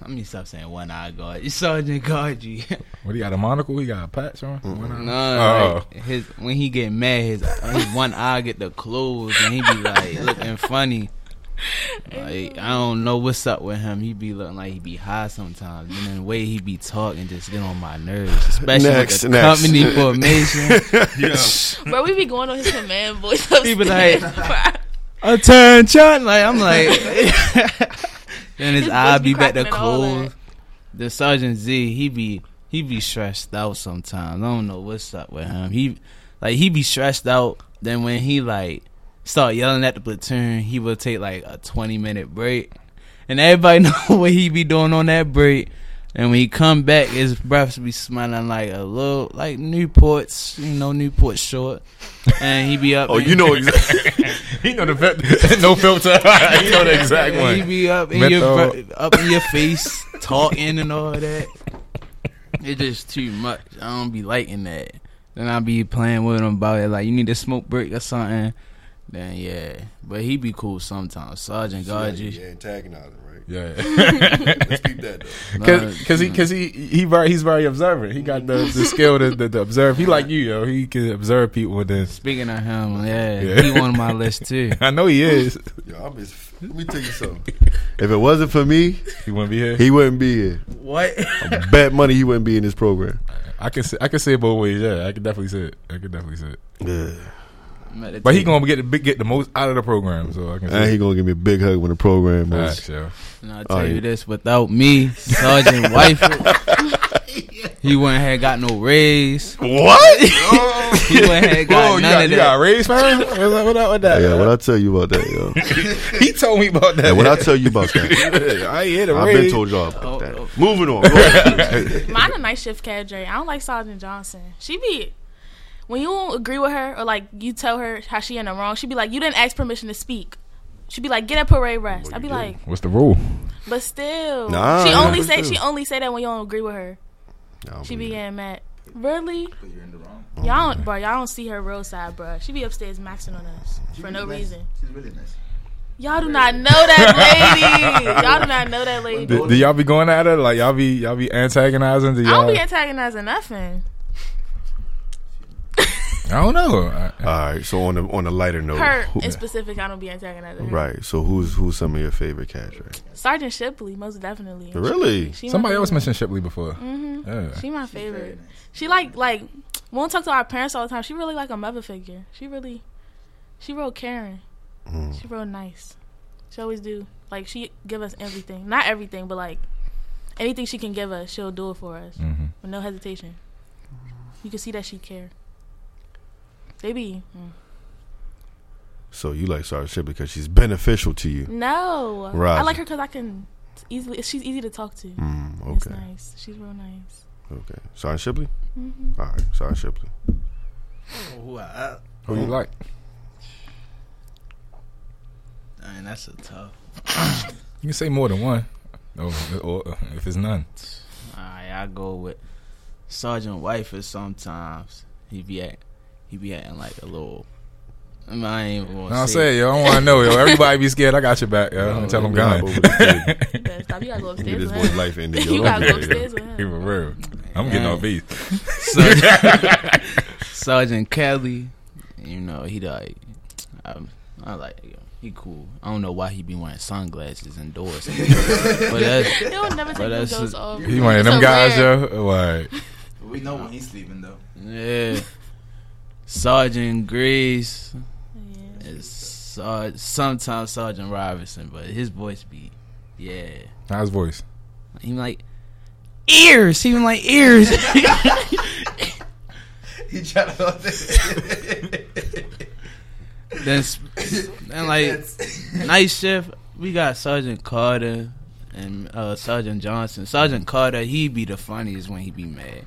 let me stop saying One Eye Gaudry. Sergeant Gaudry. What he got a monocle? He got a patch on? One eye? No, Oh. like, his when he get mad, his his one eye get the closed, and he be like looking funny. Like I don't know what's up with him. He be looking like he be high sometimes, and then the way he be talking just get on my nerves, especially Next, with the next. company formation. Bro, we be going on his command voice. He be like, upstairs. Attention! Like I'm like, then his His eye be be back to cracking and all close. The Sergeant Z, he be he be stressed out sometimes. I don't know what's up with him. He like he be stressed out. Then when he like start yelling at the platoon, he will take like a twenty minute break, and everybody know what he be doing on that break. And when he come back, his breath be smelling like a little like Newports, you know, Newport short, and he be up. Oh, in- you know exactly. He know the fil- no filter. he know the exact one. He be up in Menthol. your up in your face, talking and all that. It's just too much. I don't be liking that. Then I be playing with him about it, like you need a smoke break or something. Then yeah, but he be cool sometimes. Sergeant Gaudry, antagonizing, right? Yeah, Let's keep that though. Nah, because he because he he very he's very observant. He got the, the skill to, to, to observe. He like you, yo. He can observe people. And then Speaking of him, yeah, Yeah. he on my list too. I know he is. Yo, I'm just, let me tell you something. If it wasn't for me, He wouldn't be here. he wouldn't be here. What? I bet money he wouldn't be in this program. I can say I can say it both ways. Yeah, I can definitely say it. I can definitely say it. Yeah. But he gonna get the get the most out of the program. So I can And say he gonna give me a big hug when the program Facts, is. yo. And I'll tell Oh, you yeah. this: without me, Sergeant Wyford, he wouldn't have got no raise. What? He oh. wouldn't have got Oh, you none got, of that. got raised, man? What, what, what, what that? yeah, what I tell you about that, yo? he told me about that. Yeah, what I tell you about that? I ain't hear the I've been told y'all oh, about Oh, that. oh. Moving on. Mine a night shift cadre. I don't like Sergeant Johnson. She be when you don't agree with her or like you tell her how she in the wrong. she'd be like, you didn't ask permission to speak. She'd be like, get a parade rest. I'd be like, What's the rule? but still, Nah, she yeah, only say still. she only say that when you don't agree with her. I She be getting mad. Really? Y'all don't, bro. Y'all don't see her real side, bro. She be upstairs maxing on us for no reason. She's really nice. Y'all do not know that lady. y'all do not know that lady. Do, do y'all be going at her? Like y'all be y'all be antagonizing? Do I y'all, don't be antagonizing nothing. I don't know. I- All right. So on the on a lighter note, Her who- in specific, I don't be antagonizing her. right. So who's who's some of your favorite cats? Right? Sergeant Shipley, most definitely. Really? She my Somebody else mentioned Shipley before. Mhm. Yeah. She my favorite. She like like we don't talk to our parents all the time. She really like a mother figure. She really, she real caring. Mm. She real nice. She always do. Like she give us everything, not everything, but like anything she can give us, she'll do it for us hmm with no hesitation. You can see that she care. Baby, mm. So you like Sergeant Shipley because she's beneficial to you? no, right. I like her because I can easily. She's easy to talk to. Mm, okay. She's nice. She's real nice. Okay. Sergeant Shipley. hmm All right. Sergeant Shipley. Who I, Who you like? Dang, that's a tough. You can say more than one. Or, or if it's none. Alright, I go with Sergeant Wyford sometimes. He be act he be acting like a little I, mean, I ain't even gonna No, I'm say saying, yo, I don't want to know, yo. Everybody be scared. I got your back, yo. I'm gonna tell them Let gone. me hop over the kid. You better stop. You gotta go Get upstairs this boy's life ended. You Yo, gotta don't go do that, yo. upstairs with him. Even real. I'm getting off base. Sergeant, Sergeant Kelly, you know, he like I, I like you know, he cool. I don't know why he be wearing sunglasses indoors. but that's He'll never take But those that's- off. He one of them a guys, rare- yo. Like, We know when he's sleeping though. yeah. Sergeant Grease. Yeah. is Sar- sometimes Sergeant Robinson, but his voice be yeah. how's his voice? He like ears. He even like ears. He tried to. then, s- then like night shift, we got Sergeant Carter and uh, Sergeant Johnson. Sergeant Carter, he be the funniest when he be mad.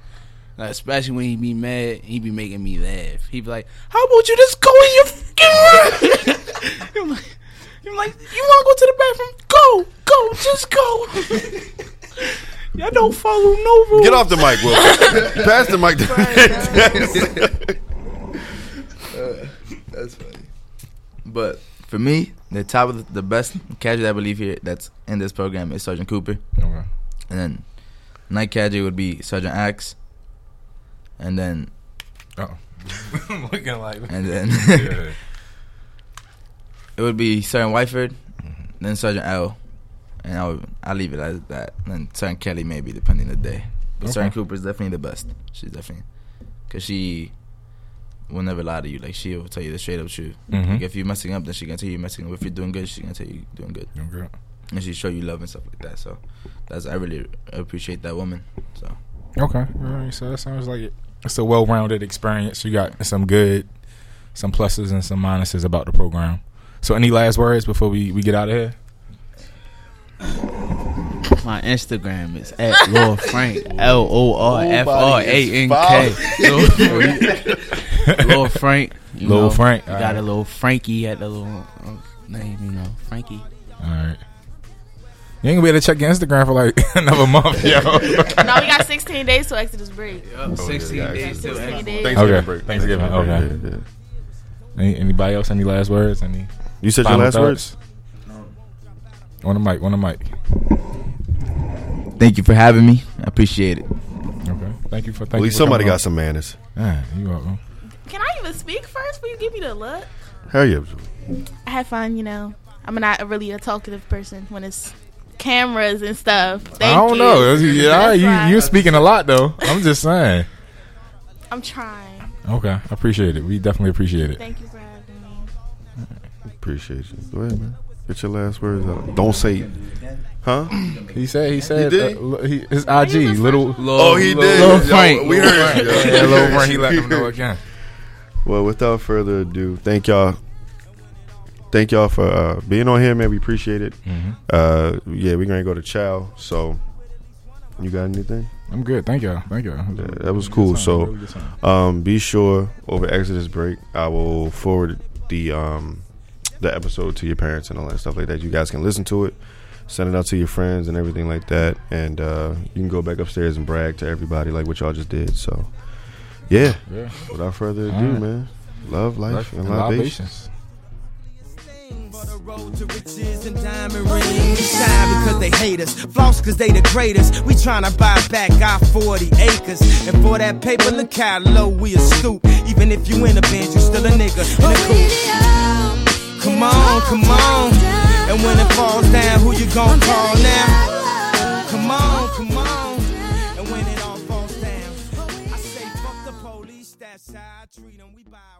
Like, especially when he be mad, he be making me laugh. He be like, "How about you just go in your fucking room?" I'm like, I'm like, "You want to go to the bathroom? Go, go, just go." Y'all don't follow no rules. Get off the mic, Will. Pass the mic. To That's funny. But for me, the top of the, the best casual I believe here that's in this program is Sergeant Cooper, Okay. and then night casual would be Sergeant Axe, and then Oh. I'm looking like. and then Yeah. it would be Sergeant Whiteford, then Sergeant L, and I would I leave it as that. And then Sergeant Kelly maybe depending on the day, but Okay. Sergeant Cooper is definitely the best. She's definitely because she will never lie to you. Like she will tell you the straight up truth. Mhm. Like if you're messing up, then she gonna tell you you're messing up. If you're doing good, she gonna tell you you're doing good. Okay. and she show you love and stuff like that. So that's I really appreciate that woman. So Okay. All right. So that sounds like it. It's a well-rounded experience. You got some good, some pluses and some minuses about the program. So, any last words before we, we get out of here? My Instagram is at Lord Frank L O R F R A N K. Lord Frank, you Lil know, Frank, You got a little Frankie at the little uh, name, you know, Frankie. All right. You ain't gonna be able to check your Instagram for like another month, yo. no, we got 16 days to Exodus break. Sixteen oh, yeah, days till 16 Exodus. days. Okay. break. Thanksgiving, okay. Yeah, yeah. Any, anybody else? Any last words? Any You said your last thoughts? words? On the mic. On the mic. thank you for having me. I appreciate it. Okay. Thank you for. Thank At you least for somebody coming got some manners. on. Yeah, you welcome. Can I even speak first before you give me the look? Hell yeah. I had fun, you know. I'm not really a talkative person when it's cameras and stuff. Thank I don't you. know. Yeah, you fine. you're speaking a lot though. I'm just saying. I'm trying. Okay, I appreciate it. We definitely appreciate it. Thank you for having me. Appreciate you. Go ahead, man. Get your last words out. Don't say, huh? He said. He said. did? uh, he, his Are you IG little. Oh, he Lil- did. Lil Yo, Frank. we heard it. yo. Yeah, Lil Frank. He let them know again. Well, without further ado, thank y'all. Thank y'all for uh, being on here, man. We appreciate it. Mhm. Uh, yeah, we're gonna go to Chow. So, you got anything? I'm good. Thank y'all. Thank y'all. Yeah, that was cool. So, um, be sure over Exodus break, I will forward the um the episode to your parents and all that stuff like that. You guys can listen to it, send it out to your friends and everything like that, and uh, you can go back upstairs and brag to everybody like what y'all just did. So, yeah. yeah. Without further ado, right. man, love, life, Life and and libations. libations. For the road to riches and diamond rings. Shine because they hate us. Floss because they the greatest. We tryna buy back our 40 acres. And for that paper, look how low we a stoop. Even if you in a band, you still a nigga in a coupe. Come on, come on. And when it falls down, who you gon' call now? Come on, come on. And when it all falls down, I say fuck the police. That's how I treat 'em. We buy.